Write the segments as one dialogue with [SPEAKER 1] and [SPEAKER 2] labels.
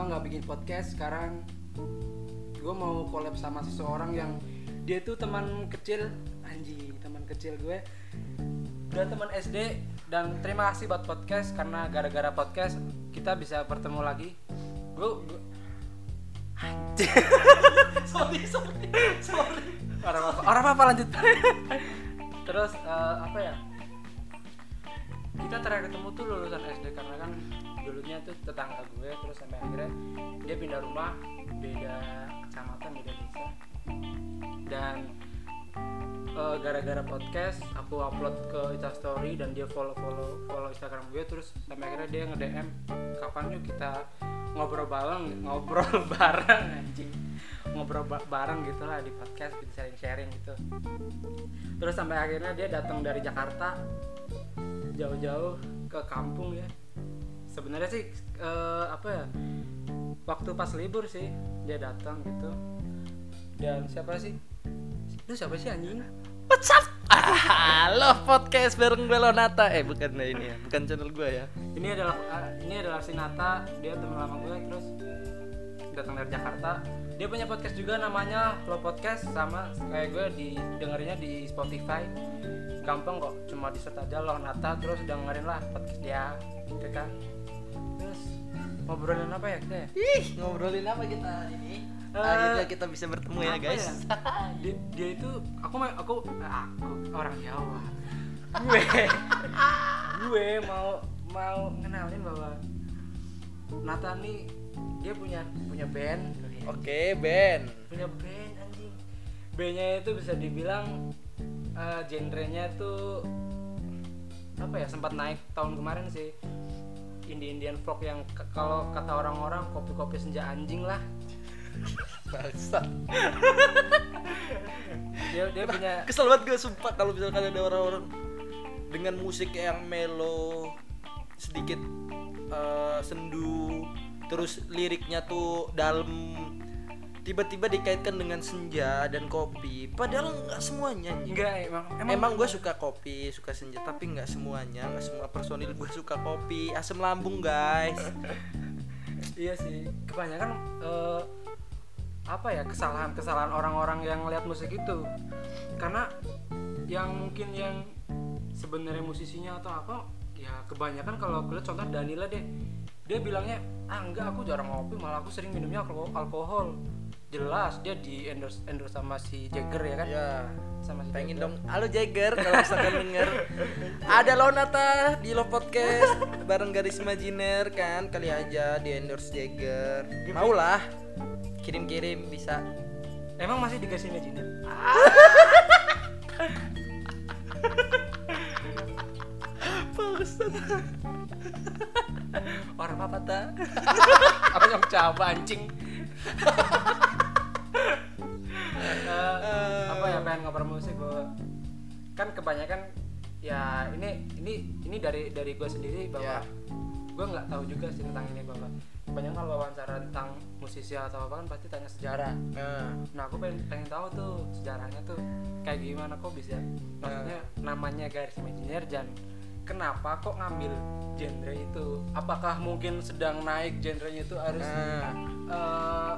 [SPEAKER 1] lama nggak bikin podcast sekarang gue mau collab sama seseorang yang dia tuh teman kecil. Anjing teman kecil gue. Udah teman SD dan terima kasih buat podcast karena gara-gara podcast kita bisa bertemu lagi. Gue, gue anjing. Sorry sorry sorry. Orang apa orang apa lanjut? Terus eh, apa ya? Kita terakhir ketemu tuh lulusan SD karena kan dulunya tuh tetangga gue terus sampai akhirnya dia pindah rumah beda kecamatan beda desa. Dan eh, gara-gara podcast aku upload ke Instastory dan dia follow follow follow Instagram gue terus sampai akhirnya dia nge DM kapan yuk kita ngobrol bareng ngobrol bareng anjing. Ngobrol ba- bareng gitu lah di podcast gitu sharing sharing gitu. Terus sampai akhirnya dia datang dari Jakarta jauh-jauh ke kampung ya sebenarnya sih eh, apa ya waktu pas libur sih dia datang gitu. Dan siapa sih? Itu siapa sih anjing?
[SPEAKER 2] What's up? Halo podcast bareng Belonata. Eh bukan ini ya, bukan channel gue ya.
[SPEAKER 1] ini adalah ah, ini adalah Sinata dia teman lama gue terus datang dari Jakarta. Dia punya podcast juga namanya Lo Podcast sama kayak gue di dengerinnya di Spotify. Gampang kok cuma di search aja Lo Nata terus dengerin lah podcast dia gitu kan terus ngobrolin apa ya kita ya?
[SPEAKER 2] Ih, ngobrolin apa kita ini?
[SPEAKER 1] Eh,
[SPEAKER 2] Akhirnya kita bisa bertemu ya guys.
[SPEAKER 1] dia, dia itu aku aku aku orang Jawa. Gue. Gue mau mau ngenalin bahwa Nathan nih dia punya punya band.
[SPEAKER 2] Oke Ben.
[SPEAKER 1] punya band anjing. Bandnya itu bisa dibilang eh, genrenya tuh apa ya sempat naik tahun kemarin sih indie Indian folk yang kalau kata orang-orang kopi-kopi senja anjing lah
[SPEAKER 2] Bangsa.
[SPEAKER 1] dia dia punya
[SPEAKER 2] Kesel banget gue sumpah kalau misalkan ada orang-orang dengan musik yang melo sedikit eh, sendu terus liriknya tuh dalam tiba-tiba dikaitkan dengan senja dan kopi. Padahal nggak semuanya
[SPEAKER 1] enggak emang
[SPEAKER 2] Emang, gue suka kopi, suka senja, tapi nggak semuanya, nggak semua personil gue suka kopi, asam lambung guys.
[SPEAKER 1] iya sih. Kebanyakan eh, apa ya kesalahan-kesalahan orang-orang yang lihat musik itu. Karena yang mungkin yang sebenarnya musisinya atau apa ya kebanyakan kalau lihat contoh Danila deh. Dia bilangnya ah enggak aku jarang ngopi malah aku sering minumnya alko- alkohol jelas dia di endorse endorse sama si Jagger ya kan
[SPEAKER 2] Ya,
[SPEAKER 1] sama si
[SPEAKER 2] pengen
[SPEAKER 1] Jagger.
[SPEAKER 2] dong. Halo Jagger, kalau misalkan denger ada Lonata di Lo Podcast bareng Garis Imajiner kan, kali aja di endorse Jagger. Mau lah, kirim-kirim bisa.
[SPEAKER 1] emang masih dikasih imaginer
[SPEAKER 2] Bangsat.
[SPEAKER 1] orang apa ta apa yang coba anjing pengen ngobrol musik gue kan kebanyakan ya ini ini ini dari dari gue sendiri bahwa
[SPEAKER 2] Ya.
[SPEAKER 1] gue nggak tahu juga sih tentang ini bahwa kebanyakan kalau wawancara tentang musisi atau apa kan pasti tanya sejarah.
[SPEAKER 2] Nah,
[SPEAKER 1] nah aku pengen pengen tahu tuh sejarahnya tuh kayak gimana kok bisa maksudnya namanya garis imajiner dan kenapa kok ngambil genre itu? Apakah mungkin sedang naik genrenya itu harus
[SPEAKER 2] nah,
[SPEAKER 1] eh,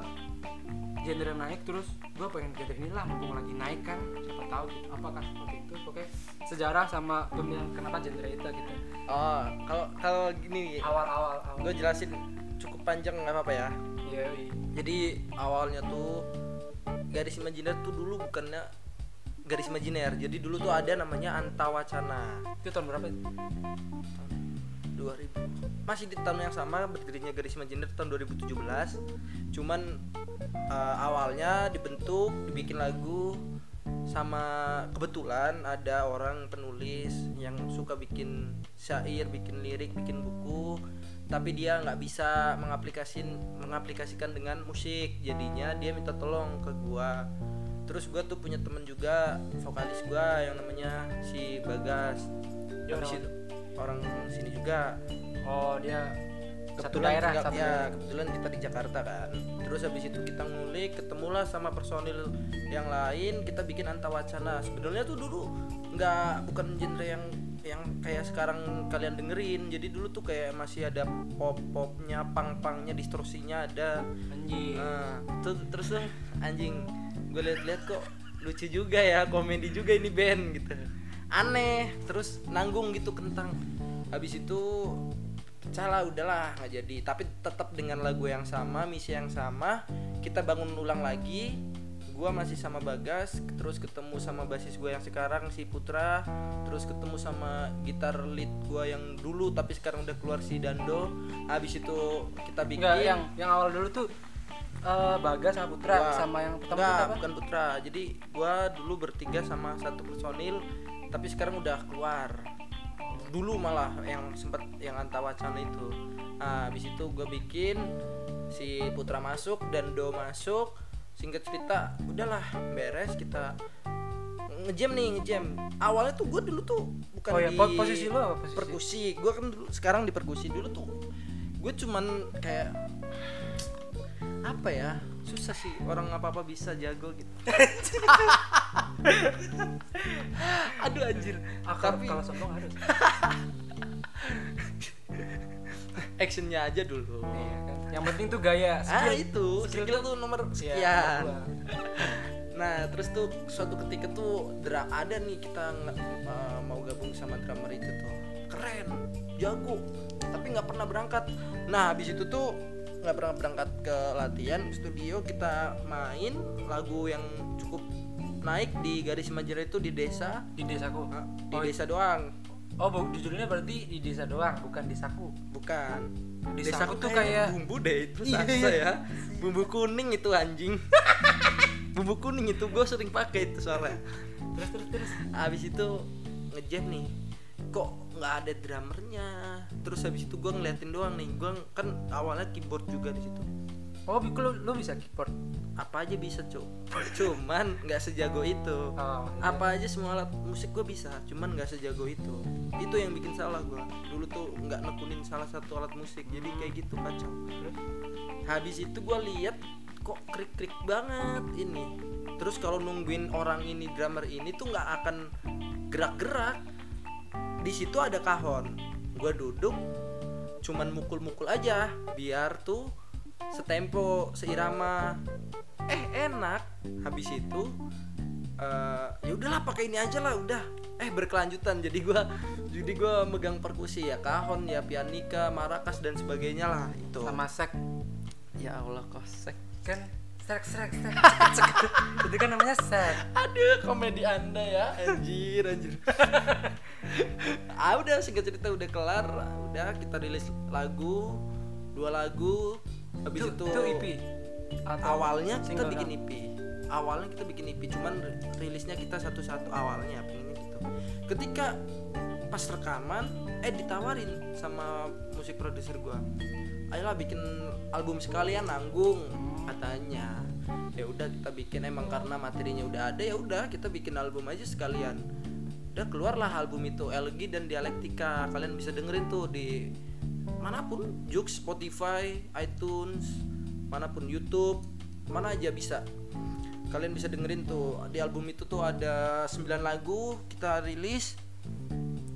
[SPEAKER 1] genre naik terus gue pengen genre inilah mumpung lagi naik kan siapa tahu gitu. Apakah seperti itu? Oke sejarah sama pemilihan kenapa genre itu gitu.
[SPEAKER 2] Oh, kalau kalau gini,
[SPEAKER 1] awal awal. awal
[SPEAKER 2] gue jelasin cukup panjang nggak apa-apa ya.
[SPEAKER 1] Iya, iya.
[SPEAKER 2] jadi awalnya tuh garis imajiner tuh dulu bukannya garis imajiner. Jadi dulu tuh ada namanya antawacana.
[SPEAKER 1] Itu tahun berapa itu?
[SPEAKER 2] 2000 masih di tahun yang sama berdirinya garis imajiner tahun 2017 cuman eh, awalnya dibentuk dibikin lagu sama kebetulan ada orang penulis yang suka bikin syair bikin lirik bikin buku tapi dia nggak bisa mengaplikasin mengaplikasikan dengan musik. Jadinya dia minta tolong ke gua. Terus gua tuh punya temen juga vokalis gua yang namanya si Bagas.
[SPEAKER 1] Dia
[SPEAKER 2] Habis
[SPEAKER 1] orang-
[SPEAKER 2] itu orang sini juga.
[SPEAKER 1] Oh dia satu
[SPEAKER 2] kebetulan
[SPEAKER 1] daerah
[SPEAKER 2] tinggal-
[SPEAKER 1] satu
[SPEAKER 2] ya
[SPEAKER 1] daerah.
[SPEAKER 2] kebetulan kita di Jakarta kan. Terus habis itu kita ngulik ketemulah sama personil yang lain kita bikin antawacana sebenarnya tuh dulu nggak bukan genre yang yang kayak sekarang kalian dengerin. Jadi dulu tuh kayak masih ada pop popnya pang pangnya distorsinya ada.
[SPEAKER 1] Anjing.
[SPEAKER 2] Nah, tuh, terus dong anjing gue liat-liat kok lucu juga ya komedi juga ini band gitu. Aneh terus nanggung gitu kentang. Habis itu pecah lah udahlah nggak jadi. Tapi tetap dengan lagu yang sama misi yang sama kita bangun ulang lagi. Gua masih sama Bagas terus ketemu sama basis gue yang sekarang si Putra. Terus ketemu sama gitar lead gua yang dulu tapi sekarang udah keluar si Dando. Habis itu kita bikin
[SPEAKER 1] enggak yang yang awal dulu tuh eh, Bagas sama Putra
[SPEAKER 2] Gua-
[SPEAKER 1] sama yang pertama
[SPEAKER 2] enggak,
[SPEAKER 1] apa?
[SPEAKER 2] bukan Putra. Jadi gua dulu bertiga sama satu personil tapi sekarang udah keluar dulu malah yang sempat yang antawacana itu. Nah, habis itu gue bikin si Putra masuk dan Do masuk. Singkat cerita udahlah beres kita ngejam nih ngejam. Awalnya tuh gue dulu tuh bukan
[SPEAKER 1] Oh ya,
[SPEAKER 2] di
[SPEAKER 1] po- posisi lu apa posisi?
[SPEAKER 2] perkusi. Gue kan dulu sekarang di perkusi. Dulu tuh gue cuman kayak apa ya susah sih orang apa apa bisa jago gitu aduh anjir.
[SPEAKER 1] Ah, kalau-
[SPEAKER 2] tapi
[SPEAKER 1] kalau sombong harus
[SPEAKER 2] actionnya aja dulu.
[SPEAKER 1] Iya kan. yang penting tuh gaya
[SPEAKER 2] ah
[SPEAKER 1] skill.
[SPEAKER 2] itu.
[SPEAKER 1] Skill
[SPEAKER 2] skill tuh nomor
[SPEAKER 1] Iya,
[SPEAKER 2] sekian.
[SPEAKER 1] Dua.
[SPEAKER 2] nah terus tuh suatu ketika tuh dra ada nih kita uh, mau gabung sama drummer itu tuh. Keren jago. Tapi nggak pernah berangkat. Nah habis itu tuh nggak pernah berangkat ke latihan. Studio kita main lagu yang cukup naik di garis Majera itu di desa.
[SPEAKER 1] Di desaku?
[SPEAKER 2] Nah, di
[SPEAKER 1] oh,
[SPEAKER 2] desa doang.
[SPEAKER 1] Oh bu- judulnya berarti di desa doang bukan desaku?
[SPEAKER 2] Bukan.
[SPEAKER 1] Desaku tuh kayak-
[SPEAKER 2] bumbu deh itu
[SPEAKER 1] Iya, iya.
[SPEAKER 2] ya. Bumbu kuning itu anjing. Bumbu kuning itu gue sering pakai itu soalnya.
[SPEAKER 1] Terus terus terus.
[SPEAKER 2] Habis itu ngejam nih kok nggak ada drummernya? Terus habis itu gue ngeliatin doang nih gue kan awalnya keyboard juga di situ
[SPEAKER 1] oh lu, lu bisa keyboard
[SPEAKER 2] apa aja bisa cuk cuman nggak sejago itu.
[SPEAKER 1] Oh, iya.
[SPEAKER 2] apa aja semua alat musik gue bisa cuman nggak sejago itu. Itu yang bikin salah gue dulu tuh nggak nekunin salah satu alat musik jadi kayak gitu kacau.
[SPEAKER 1] Terus?
[SPEAKER 2] habis itu gue lihat kok krik krik banget ini. Terus kalau nungguin orang ini drummer ini tuh nggak akan gerak gerak di situ ada kahon. Gue duduk cuman mukul mukul aja biar tuh setempo seirama. Eh enak. Habis itu eh ya udahlah pakai ini aja lah udah. Eh berkelanjutan. Jadi gua jadi gua megang perkusi ya kahon ya pianika marakas dan sebagainya lah itu.
[SPEAKER 1] Sama sek.
[SPEAKER 2] Ya Allah
[SPEAKER 1] kan sek? Sek sek sek. itu kan namanya sek.
[SPEAKER 2] Aduh komedi anda ya. Anjir anjir. Ah udah singkat cerita udah kelar. Udah kita rilis lagu dua lagu habis
[SPEAKER 1] itu,
[SPEAKER 2] itu,
[SPEAKER 1] itu EP Atau
[SPEAKER 2] awalnya kita bikin
[SPEAKER 1] doang?
[SPEAKER 2] EP awalnya kita bikin EP cuman ri- rilisnya kita satu-satu awalnya pengennya gitu. Ketika pas rekaman eh ditawarin sama musik produser gua. Ayolah bikin album sekalian nanggung katanya. Ya udah kita bikin. Emang karena materinya udah ada ya udah kita bikin album aja sekalian. Udah keluarlah album itu LG dan dialektika. Kalian bisa dengerin tuh di mana pun Jux Spotify iTunes mana pun YouTube mana aja bisa. Kalian bisa dengerin tuh. Di album itu tuh ada 9 lagu kita rilis.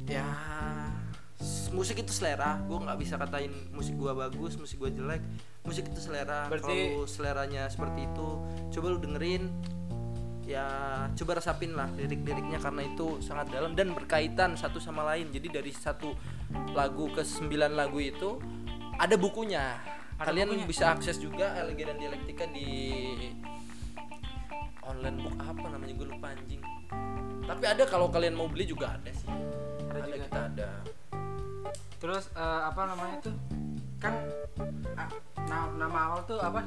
[SPEAKER 2] Ya musik itu selera. Gue nggak bisa katain musik gua bagus musik gua jelek. Musik itu selera.
[SPEAKER 1] Berarti-
[SPEAKER 2] kalau seleranya seperti itu coba lu dengerin ya coba resapin lah lirik-liriknya karena itu sangat dalam dan berkaitan satu sama lain. Jadi dari satu lagu ke sembilan lagu itu ada bukunya.
[SPEAKER 1] Ada
[SPEAKER 2] kalian
[SPEAKER 1] bukunya?
[SPEAKER 2] bisa akses juga LG dan dialektika di online book apa namanya gue lupa anjing. Tapi ada kalau kalian mau beli juga ada sih.
[SPEAKER 1] Ada
[SPEAKER 2] ada,
[SPEAKER 1] juga.
[SPEAKER 2] kita ada.
[SPEAKER 1] Terus eh, apa namanya tuh kan ah, na- nama awal tuh apa?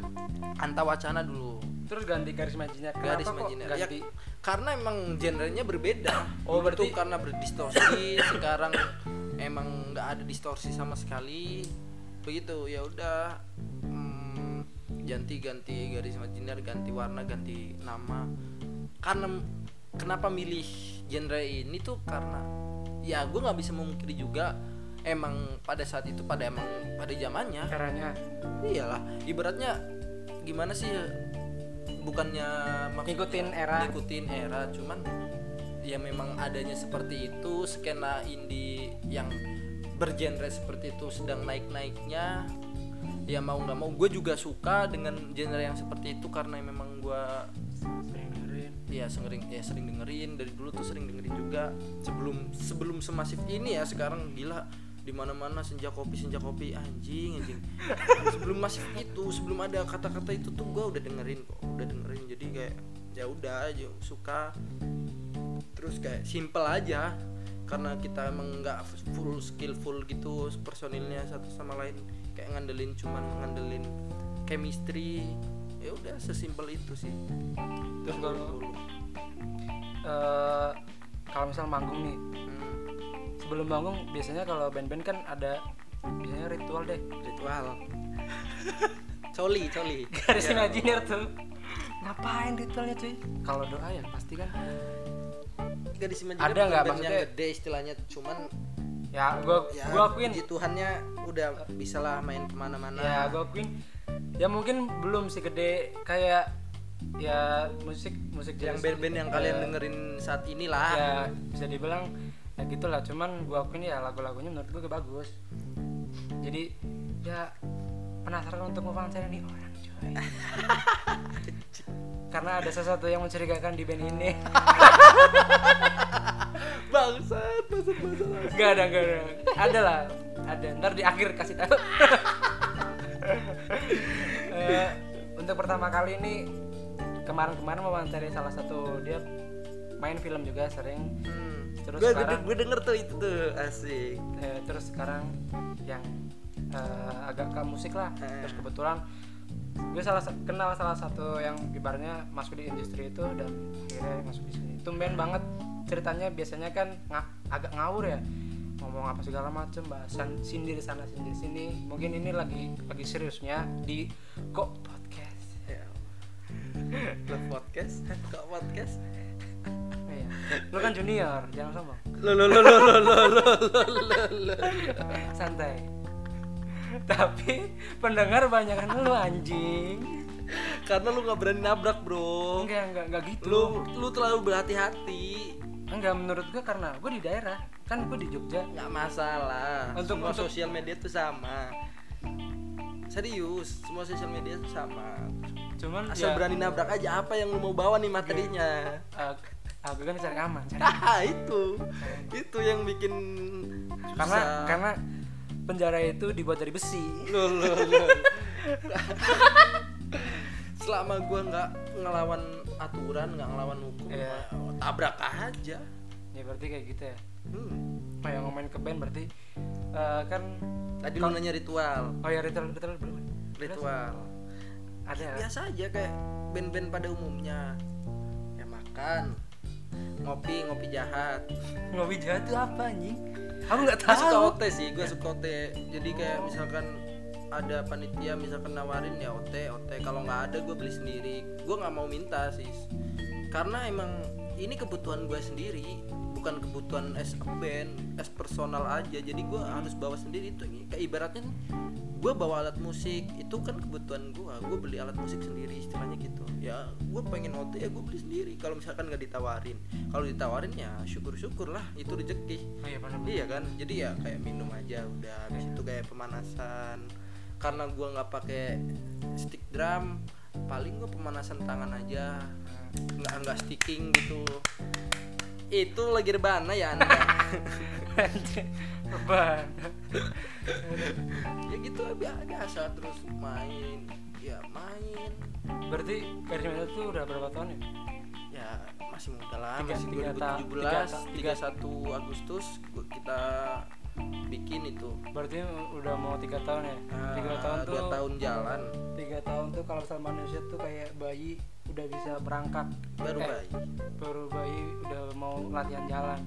[SPEAKER 2] Anta Wacana dulu.
[SPEAKER 1] Terus ganti garis majinya.
[SPEAKER 2] Garis
[SPEAKER 1] Kenapa kok
[SPEAKER 2] imajiner ya,
[SPEAKER 1] ganti
[SPEAKER 2] karena emang genrenya berbeda.
[SPEAKER 1] Oh,
[SPEAKER 2] Dulu
[SPEAKER 1] berarti-
[SPEAKER 2] karena berdistorsi sekarang emang nggak ada distorsi sama sekali. Begitu ya udah hmm, ganti ganti garis imajiner ganti warna ganti nama. Karena kenapa milih genre ini tuh karena ya gue nggak bisa memungkiri juga emang pada saat itu pada emang pada zamannya.
[SPEAKER 1] Caranya.
[SPEAKER 2] Iyalah ibaratnya gimana sih bukannya
[SPEAKER 1] Ngikutin era.
[SPEAKER 2] ngikutin era cuman ya memang adanya seperti itu skena indie yang bergenre seperti itu sedang naik-naiknya. Ya mau nggak mau gue juga suka dengan genre yang seperti itu karena memang gue
[SPEAKER 1] sering dengerin.
[SPEAKER 2] Ya sering ya sering dengerin. Dari dulu tuh sering dengerin juga. Sebelum sebelum semasif ini ya sekarang gila di mana mana senja kopi senja kopi. Anjing anjing. Sebelum masif itu sebelum ada kata-kata itu tuh gue udah dengerin kok udah dengerin. Jadi kayak ya udah aja suka. Terus kayak simple aja karena kita emang nggak full skillful gitu personilnya satu sama lain. Kayak ngandelin cuman ngandelin chemistry. Ya udah sesimpel itu sih.
[SPEAKER 1] Terus kalau eh, kalau misal manggung nih
[SPEAKER 2] Hmm,
[SPEAKER 1] sebelum manggung biasanya kalau band-band kan ada biasanya ritual deh.
[SPEAKER 2] Ritual. Coli coli.
[SPEAKER 1] Garis
[SPEAKER 2] Ya.
[SPEAKER 1] imajiner tuh. Ngapain ritualnya cuy? Kalau doa ya pasti kan.
[SPEAKER 2] Gadis Imajiner
[SPEAKER 1] Ada nggak
[SPEAKER 2] band yang
[SPEAKER 1] maksudnya?
[SPEAKER 2] gede istilahnya cuman
[SPEAKER 1] ya gua
[SPEAKER 2] ya
[SPEAKER 1] gua akuin.
[SPEAKER 2] puji Tuhannya udah bisa lah main ke mana-mana.
[SPEAKER 1] Ya gua akuin. Ya mungkin belum sih gede. Kayak ya musik musik
[SPEAKER 2] yang band-band yang
[SPEAKER 1] eh,
[SPEAKER 2] kalian dengerin saat ini lah
[SPEAKER 1] ya bisa dibilang ya gitulah cuman gua akuin ya lagu-lagunya menurut gua bagus jadi ya penasaran untuk mewawancara nih orang karena ada sesuatu yang mencurigakan di band ini
[SPEAKER 2] bangsat bangsat bangsat
[SPEAKER 1] Gak ada, gak ada. Ada lah, ada. Ntar di akhir kasih tahu. Eh, untuk pertama kali ini kemarin-kemarin mewawancari salah satu dia main film juga sering. Terus
[SPEAKER 2] gue
[SPEAKER 1] sekarang-
[SPEAKER 2] gue denger tuh itu tuh asik
[SPEAKER 1] Eh, terus sekarang yang eh, agak ke musik lah.
[SPEAKER 2] Eh.
[SPEAKER 1] Terus kebetulan gue salah sa- kenal salah satu yang ibaratnya masuk di industri itu dan akhirnya masuk di sini. Tumben banget ceritanya biasanya kan nga- agak ngawur ya ngomong apa segala macem bahasan sindir sana sindir sini mungkin ini lagi lagi seriusnya di kok podcast
[SPEAKER 2] ya podcast kok podcast.
[SPEAKER 1] Lu kan junior jangan sombong.
[SPEAKER 2] Lo lo lo lo lo lo lo lo
[SPEAKER 1] santai. Tapi pendengar banyak kan lu anjing.
[SPEAKER 2] Karena lu nggak berani nabrak bro.
[SPEAKER 1] Enggak enggak enggak gitu.
[SPEAKER 2] Lu lu terlalu berhati-hati.
[SPEAKER 1] Enggak menurut gue karena gue di daerah. Kan gue di Jogja.
[SPEAKER 2] Nggak masalah.
[SPEAKER 1] Untuk-
[SPEAKER 2] semua
[SPEAKER 1] untuk-
[SPEAKER 2] sosial media tuh sama. Serius semua sosial media tuh sama.
[SPEAKER 1] Cuman
[SPEAKER 2] asal
[SPEAKER 1] ya,
[SPEAKER 2] berani nabrak aja apa yang lu mau bawa nih materinya
[SPEAKER 1] aku kan cari aman cari
[SPEAKER 2] ah itu. Itu yang bikin
[SPEAKER 1] karena
[SPEAKER 2] susah.
[SPEAKER 1] karena penjara itu dibuat dari besi.
[SPEAKER 2] Lo lo lo selama gua nggak ngelawan aturan nggak ngelawan hukum
[SPEAKER 1] Iya.
[SPEAKER 2] mah tabrak aja.
[SPEAKER 1] Ya berarti kayak gitu ya.
[SPEAKER 2] Hmm.
[SPEAKER 1] oh yang ngomongin ke band berarti eh, kan
[SPEAKER 2] tadi lu nanya ritual.
[SPEAKER 1] Oh ya ritual ritual belum
[SPEAKER 2] ritual.
[SPEAKER 1] Ada ya?
[SPEAKER 2] biasa aja kayak band-band pada umumnya. Ya makan ngopi ngopi jahat.
[SPEAKER 1] Ngopi jahat tuh apa anjing? Aku nggak
[SPEAKER 2] gue suka
[SPEAKER 1] tahu
[SPEAKER 2] OT sih gue suka OT jadi kayak misalkan ada panitia misalkan nawarin ya OT OT kalau nggak ada gue beli sendiri. Gue nggak mau minta sih. Karena emang ini kebutuhan gue sendiri bukan kebutuhan as a band as personal aja. Jadi gue harus bawa sendiri itu kayak ibaratnya gue bawa alat musik itu kan kebutuhan gue gue beli alat musik sendiri istilahnya gitu. Ya gue pengen OT ya gue beli sendiri. Kalau misalkan nggak ditawarin. Kalau ditawarin ya syukur syukur lah itu rezeki.
[SPEAKER 1] Oh iya
[SPEAKER 2] Iya kan, jadi ya kayak minum aja udah habis itu kayak pemanasan. Karena gua nggak pakai stick drum, paling gua pemanasan tangan aja, nggak nggak sticking gitu. Itu lagi rebana ya anda.
[SPEAKER 1] beban
[SPEAKER 2] ya gitu bi- biasa terus main, ya main.
[SPEAKER 1] berarti garis merah itu udah berapa tahun ya
[SPEAKER 2] Ya masih muda lah,
[SPEAKER 1] Tiga-
[SPEAKER 2] masih
[SPEAKER 1] tiga ta-
[SPEAKER 2] 2017,
[SPEAKER 1] tiga
[SPEAKER 2] 31
[SPEAKER 1] ta-
[SPEAKER 2] Agustus kita bikin itu.
[SPEAKER 1] berarti udah mau tiga tahun ya tiga
[SPEAKER 2] Ah,
[SPEAKER 1] tahun tuh
[SPEAKER 2] tahun jalan
[SPEAKER 1] tiga tahun tuh kalau sama manusia tuh kayak bayi udah bisa berangkat.
[SPEAKER 2] Baru
[SPEAKER 1] Eh,
[SPEAKER 2] bayi.
[SPEAKER 1] baru bayi udah mau latihan jalan.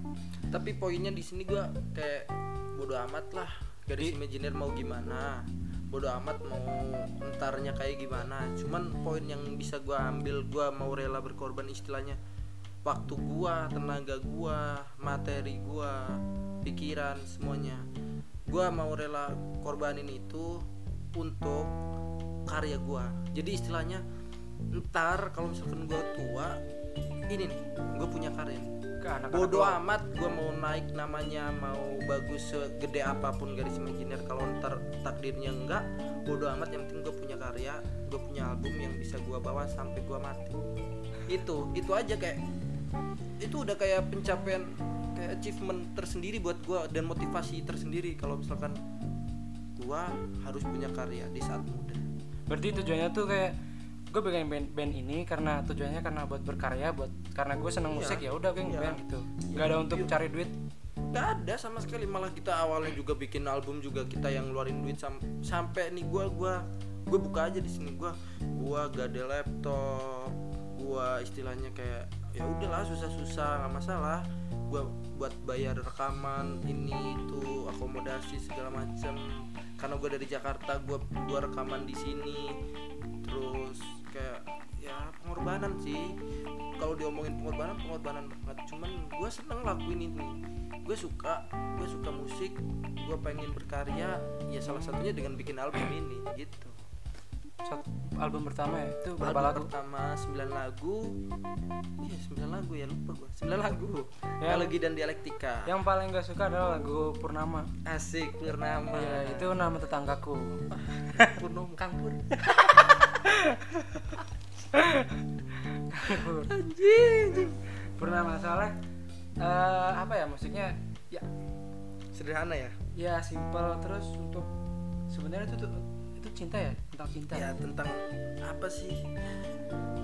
[SPEAKER 2] Tapi poinnya di sini gua kayak bodo amat lah. Garis imajiner mau gimana? Bodo amat mau entarnya kayak gimana. Cuman poin yang bisa gua ambil gua mau rela berkorban istilahnya waktu gua tenaga gua materi gua pikiran semuanya. Gua mau rela korbanin itu untuk karya gua. Jadi istilahnya ntar kalau misalkan gua tua ini nih gue punya
[SPEAKER 1] anak-anak
[SPEAKER 2] bodoh amat gue mau naik namanya mau bagus segede apa pun garis imajiner kalau ntar takdirnya enggak bodoh amat yang penting gue punya karya gue punya album yang bisa gue bawa sampai gue mati. Itu itu aja kayak itu udah kayak pencapaian kayak achievement tersendiri buat gue dan motivasi tersendiri kalau misalkan gue harus punya karya di saat muda.
[SPEAKER 1] Berarti tujuannya tuh kayak gue bikin band, band ini karena tujuannya karena buat berkarya buat karena gue seneng
[SPEAKER 2] Iya.
[SPEAKER 1] musik ya udah gue
[SPEAKER 2] Iya.
[SPEAKER 1] ngeband gitu nggak ada untuk
[SPEAKER 2] Iya.
[SPEAKER 1] cari duit
[SPEAKER 2] Gak ada sama sekali malah kita awalnya juga bikin album juga kita yang ngeluarin duit sam- sampai nih gua gua gue buka aja di sini gua gua gak ada laptop gua istilahnya kayak ya udahlah susah-susah nggak masalah gua buat bayar rekaman ini itu akomodasi segala macam karena gua dari Jakarta gua gua rekaman di sini terus pengorbanan sih. Kalau diomongin pengorbanan pengorbanan banget. Cuman gue seneng lakuin ini. Gue suka gue suka musik gue pengen berkarya ya salah satunya dengan bikin album ini gitu.
[SPEAKER 1] Satu album pertama ya? Itu berapa
[SPEAKER 2] album
[SPEAKER 1] lagu?
[SPEAKER 2] pertama 9 lagu. Iya 9 lagu ya lupa gue 9 lagu.
[SPEAKER 1] Yang-
[SPEAKER 2] Teologi dan dialektika.
[SPEAKER 1] yang paling gak suka adalah lagu Purnama.
[SPEAKER 2] Asik Purnama.
[SPEAKER 1] Ya itu nama tetanggaku.
[SPEAKER 2] Purnomo Kangpur anjing.
[SPEAKER 1] Purnama soalnya eh, apa ya musiknya ya.
[SPEAKER 2] Sederhana ya?
[SPEAKER 1] Ya simple terus untuk sebenarnya itu tuh itu cinta ya? Tentang cinta.
[SPEAKER 2] Ya tentang apa sih?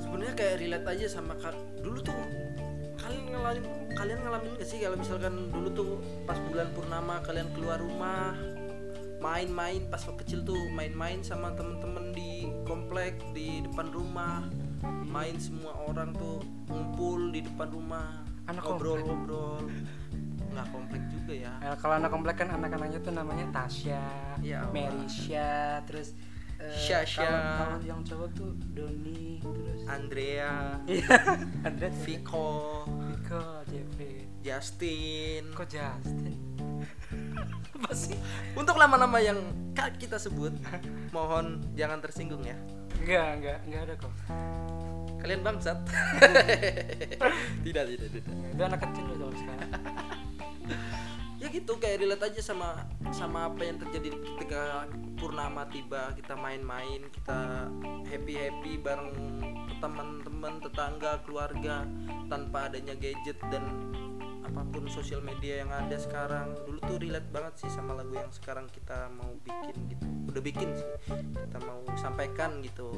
[SPEAKER 2] Sebenarnya kayak relate aja sama dulu tuh kalian ngalamin kalian ngalamin gak sih? Kalau misalkan dulu tuh pas bulan purnama kalian keluar rumah main-main pas waktu kecil tuh main-main sama temen-temen di komplek di depan rumah main semua orang tuh ngumpul di depan rumah
[SPEAKER 1] Anak
[SPEAKER 2] ngobrol-ngobrol nggak komplek juga ya
[SPEAKER 1] Eh, kalau anak komplek kan anak-anaknya tuh namanya Tasya,
[SPEAKER 2] Ya Allah.
[SPEAKER 1] Merisha, terus eh,
[SPEAKER 2] Syasha.
[SPEAKER 1] kalau- yang cowok tuh Doni, terus
[SPEAKER 2] Andrea
[SPEAKER 1] Iya, Andre
[SPEAKER 2] Viko
[SPEAKER 1] Viko, Jeffrey.
[SPEAKER 2] Justin
[SPEAKER 1] Kok Justin? Apa sih?
[SPEAKER 2] Untuk nama-nama yang kita sebut, mohon jangan tersinggung ya.
[SPEAKER 1] Enggak, enggak, enggak ada kok.
[SPEAKER 2] Kalian bangsat. tidak, tidak, tidak.
[SPEAKER 1] Itu anak kecil loh zaman sekarang.
[SPEAKER 2] Ya gitu kayak relate aja sama sama apa yang terjadi ketika purnama tiba, kita main-main, kita happy-happy bareng teman-teman, tetangga, keluarga tanpa adanya gadget dan apa pun sosial media yang ada sekarang dulu tuh relate banget sih sama lagu yang sekarang kita mau bikin gitu. Udah bikin sih kita mau sampaikan gitu.